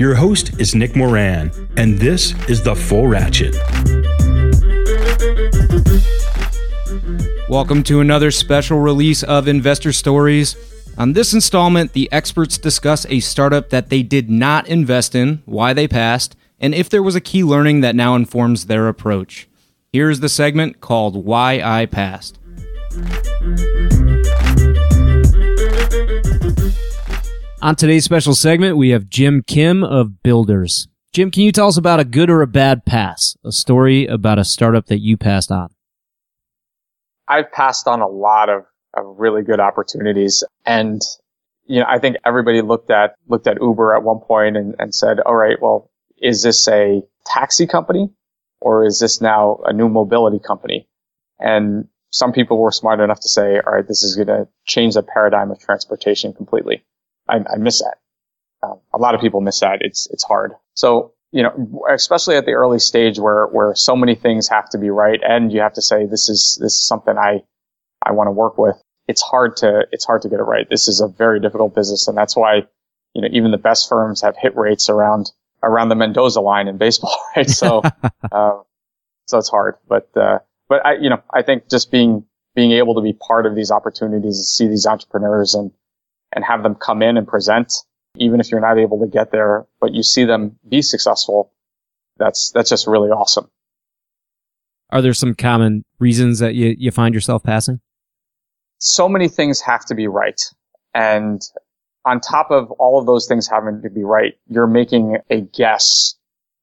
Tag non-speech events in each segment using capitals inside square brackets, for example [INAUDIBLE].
Your host is Nick Moran, and this is The Full Ratchet. Welcome to another special release of Investor Stories. On this installment, the experts discuss a startup that they did not invest in, why they passed, and if there was a key learning that now informs their approach. Here's the segment called Why I Passed. On today's special segment, we have Jim Kim of Builders. Jim, can you tell us about a good or a bad pass? A story about a startup that you passed on. I've passed on a lot of, of really good opportunities. And, you know, I think everybody looked at, looked at Uber at one point and, and said, all right, well, is this a taxi company or is this now a new mobility company? And some people were smart enough to say, all right, this is going to change the paradigm of transportation completely. I, I miss that. Um, a lot of people miss that. It's, it's hard. So, you know, especially at the early stage where, where so many things have to be right and you have to say, this is, this is something I, I want to work with. It's hard to, it's hard to get it right. This is a very difficult business. And that's why, you know, even the best firms have hit rates around, around the Mendoza line in baseball, [LAUGHS] right? So, [LAUGHS] uh, so it's hard, but, uh, but I, you know, I think just being, being able to be part of these opportunities and see these entrepreneurs and, and have them come in and present, even if you're not able to get there, but you see them be successful. That's, that's just really awesome. Are there some common reasons that you, you find yourself passing? So many things have to be right. And on top of all of those things having to be right, you're making a guess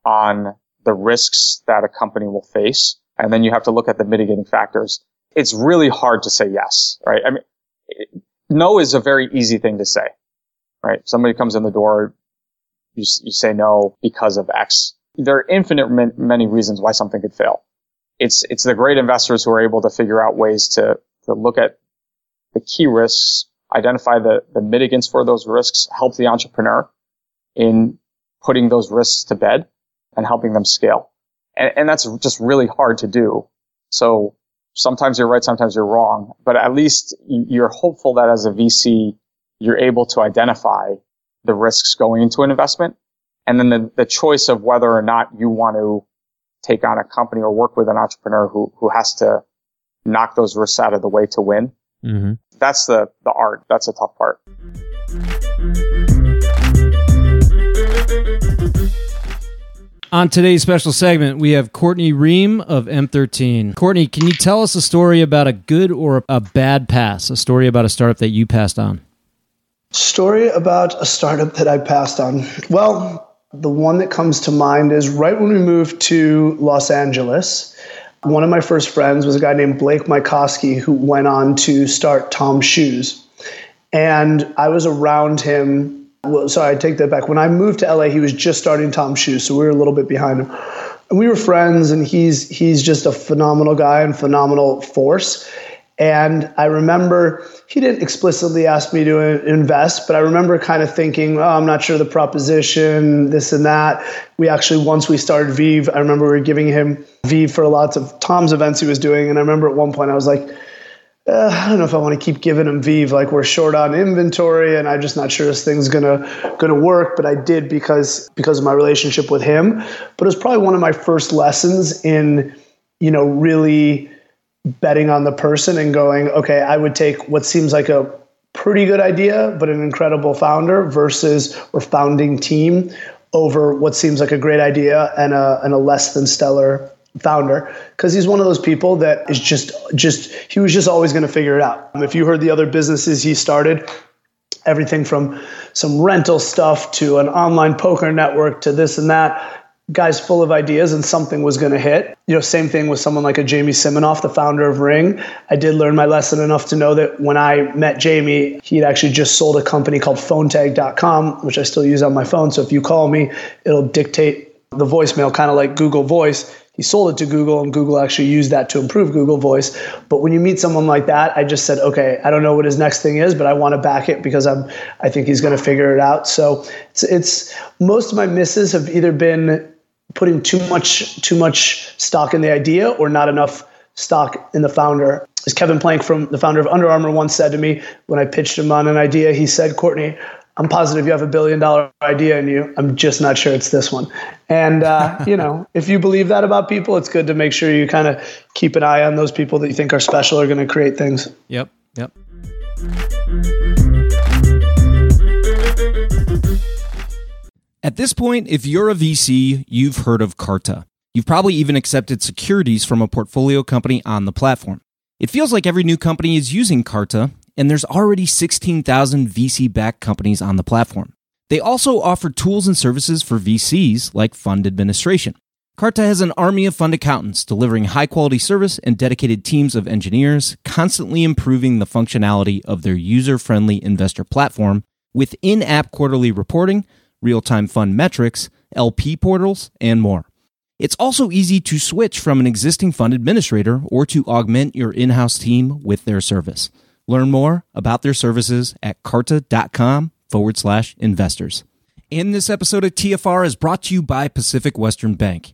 on the risks that a company will face. And then you have to look at the mitigating factors. It's really hard to say yes, right? I mean, no is a very easy thing to say, right? Somebody comes in the door, you, you say no because of X. There are infinite many reasons why something could fail. It's, it's the great investors who are able to figure out ways to, to look at the key risks, identify the, the mitigants for those risks, help the entrepreneur in putting those risks to bed and helping them scale. And, and that's just really hard to do. So sometimes you're right, sometimes you're wrong, but at least you're hopeful that as a VC, you're able to identify the risks going into an investment. And then the, the choice of whether or not you want to take on a company or work with an entrepreneur who, who has to knock those risks out of the way to win. Mm-hmm. That's the, the art. That's a tough part. On today's special segment, we have Courtney Reum of M13. Courtney, can you tell us a story about a good or a bad pass? A story about a startup that you passed on? Story about a startup that I passed on. Well, the one that comes to mind is right when we moved to Los Angeles. One of my first friends was a guy named Blake Mycoskie who went on to start TOMS Shoes. And I was around him well, sorry, I take that back. When I moved to LA, he was just starting TOMS Shoes, so we were a little bit behind him. And we were friends, and he's he's just a phenomenal guy and phenomenal force. And I remember he didn't explicitly ask me to invest, but I remember kind of thinking, oh, I'm not sure the proposition, this and that. We actually, once we started VEEV, I remember we were giving him VEEV for lots of Tom's events he was doing. And I remember at one point I was like, uh, I don't know if I want to keep giving them VEEV. Like we're short on inventory, and I'm just not sure this thing's gonna gonna work. But I did because because of my relationship with him. But it was probably one of my first lessons in you know really betting on the person and going, okay, I would take what seems like a pretty good idea, but an incredible founder versus or founding team over what seems like a great idea and a, and a less than stellar founder because he's one of those people that is just just he was just always going to figure it out. If you heard the other businesses he started, everything from some rental stuff to an online poker network to this and that, guys full of ideas and something was going to hit. You know, same thing with someone like a Jamie Siminoff, the founder of Ring. I did learn my lesson enough to know that when I met Jamie, he'd actually just sold a company called phonetag.com, which I still use on my phone. So if you call me, it'll dictate the voicemail kind of like Google Voice he sold it to Google and Google actually used that to improve Google Voice. But when you meet someone like that, I just said, okay, I don't know what his next thing is, but I want to back it because I'm I think he's going to figure it out. So it's, it's most of my misses have either been putting too much too much stock in the idea or not enough stock in the founder. As Kevin Plank from the founder of Under Armour once said to me when I pitched him on an idea, he said, Courtney, I'm positive you have a billion dollar idea in you. I'm just not sure it's this one. And, uh, [LAUGHS] you know, if you believe that about people, it's good to make sure you kind of keep an eye on those people that you think are special are going to create things. Yep. Yep. At this point, if you're a VC, you've heard of Carta. You've probably even accepted securities from a portfolio company on the platform. It feels like every new company is using Carta, and there's already 16,000 VC backed companies on the platform. They also offer tools and services for VCs like fund administration. Carta has an army of fund accountants delivering high quality service and dedicated teams of engineers, constantly improving the functionality of their user friendly investor platform with in app quarterly reporting, real time fund metrics, LP portals, and more. It's also easy to switch from an existing fund administrator or to augment your in house team with their service. Learn more about their services at carta.com forward slash investors. In this episode of TFR is brought to you by Pacific Western Bank.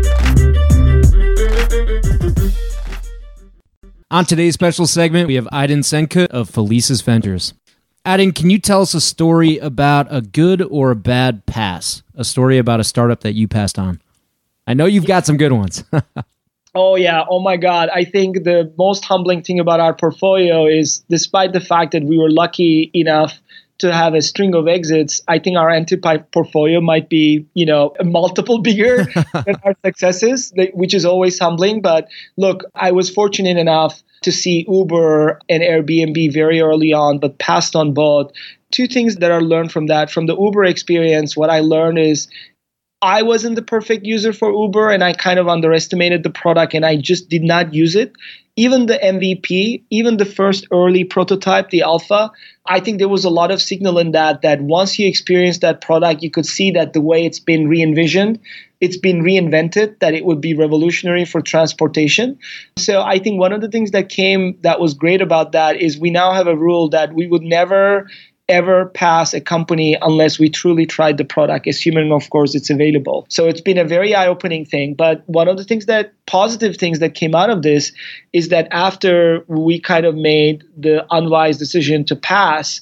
On today's special segment, we have Aydin Senkut of Felicis Ventures. Aydin, can you tell us a story about a good or a bad pass? A story about a startup that you passed on. I know you've got some good ones. [LAUGHS] oh, yeah. Oh, my God. I think the most humbling thing about our portfolio is despite the fact that we were lucky enough to have a string of exits, I think our enterprise portfolio might be, you know, a multiple [LAUGHS] bigger than our successes, which is always humbling. But look, I was fortunate enough to see Uber and Airbnb very early on, but passed on both. Two things that I learned from that. From the Uber experience, what I learned is I wasn't the perfect user for Uber and I kind of underestimated the product and I just did not use it even the MVP, even the first early prototype, the alpha, I think there was a lot of signal in that that once you experience that product, you could see that the way it's been re-envisioned, it's been reinvented, that it would be revolutionary for transportation. So I think one of the things that came that was great about that is we now have a rule that we would never ever pass a company unless we truly tried the product, assuming, of course, it's available. So it's been a very eye opening thing. But one of the things that positive things that came out of this is that after we kind of made the unwise decision to pass,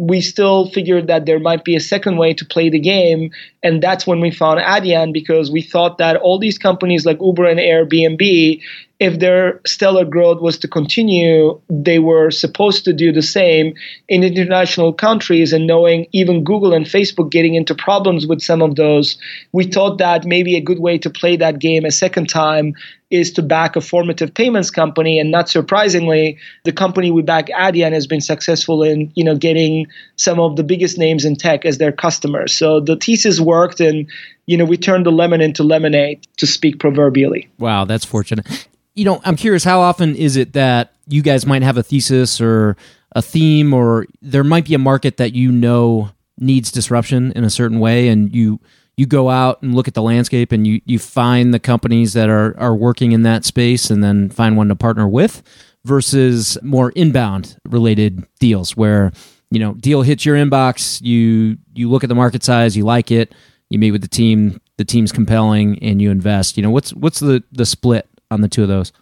we still figured that there might be a second way to play the game. And that's when we found Adyen because we thought that all these companies like Uber and Airbnb, if their stellar growth was to continue, they were supposed to do the same in international countries. And knowing even Google and Facebook getting into problems with some of those, we thought that maybe a good way to play that game a second time is to back a formative payments company. And not surprisingly, the company we back, Adyen, has been successful in you know getting some of the biggest names in tech as their customers. So the thesis worked, and you know we turned the lemon into lemonade, to speak proverbially. Wow, that's fortunate you know, I'm curious how often is it that you guys might have a thesis or a theme or there might be a market that you know needs disruption in a certain way and you you go out and look at the landscape and you you find the companies that are are working in that space and then find one to partner with versus more inbound related deals where you know deal hits your inbox you you look at the market size you like it you meet with the team the team's compelling and you invest. You know, what's what's the the split on the two of those?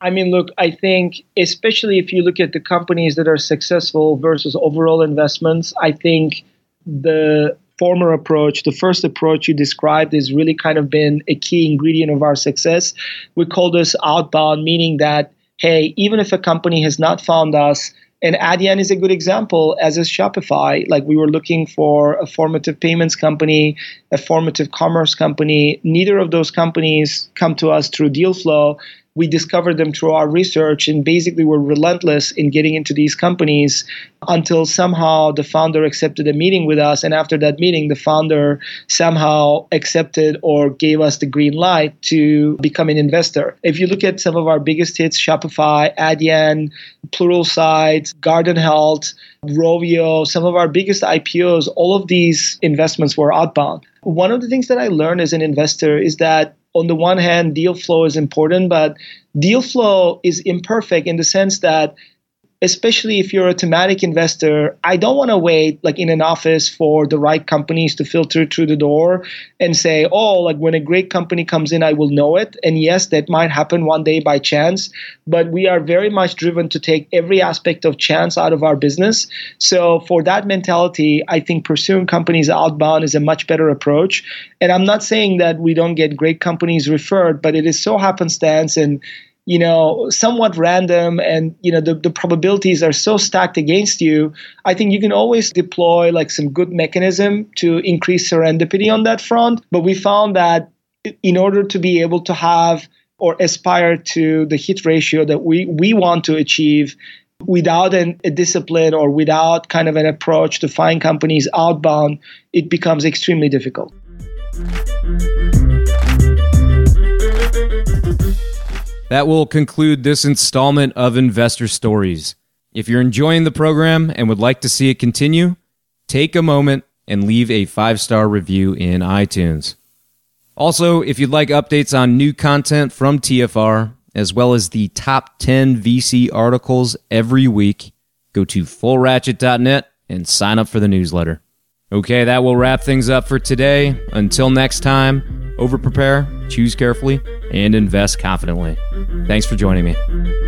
I mean, look, I think especially if you look at the companies that are successful versus overall investments, I think the former approach, the first approach you described, has really kind of been a key ingredient of our success. We call this outbound, meaning that, hey, even if a company has not found us, and Adyen is a good example, as is Shopify. Like we were looking for a formative payments company, a formative commerce company. Neither of those companies come to us through deal flow we discovered them through our research and basically were relentless in getting into these companies until somehow the founder accepted a meeting with us. And after that meeting, the founder somehow accepted or gave us the green light to become an investor. If you look at some of our biggest hits, Shopify, Adyen, Pluralsight, Guardant Health, Rovio, some of our biggest IPOs, all of these investments were outbound. One of the things that I learned as an investor is that on the one hand, deal flow is important, but deal flow is imperfect in the sense that especially if you're a thematic investor, I don't want to wait like in an office for the right companies to filter through the door and say, oh, like when a great company comes in, I will know it. And yes, that might happen one day by chance, but we are very much driven to take every aspect of chance out of our business. So for that mentality, I think pursuing companies outbound is a much better approach. And I'm not saying that we don't get great companies referred, but it is so happenstance and you know, somewhat random and, you know, the, the probabilities are so stacked against you, I think you can always deploy like some good mechanism to increase serendipity on that front. But we found that in order to be able to have or aspire to the hit ratio that we, we want to achieve without an, a discipline or without kind of an approach to find companies outbound, it becomes extremely difficult. That will conclude this installment of Investor Stories. If you're enjoying the program and would like to see it continue, take a moment and leave a five star review in iTunes. Also, if you'd like updates on new content from TFR, as well as the top 10 VC articles every week, go to fullratchet.net and sign up for the newsletter. Okay, that will wrap things up for today. Until next time, over prepare, choose carefully, and invest confidently. Thanks for joining me.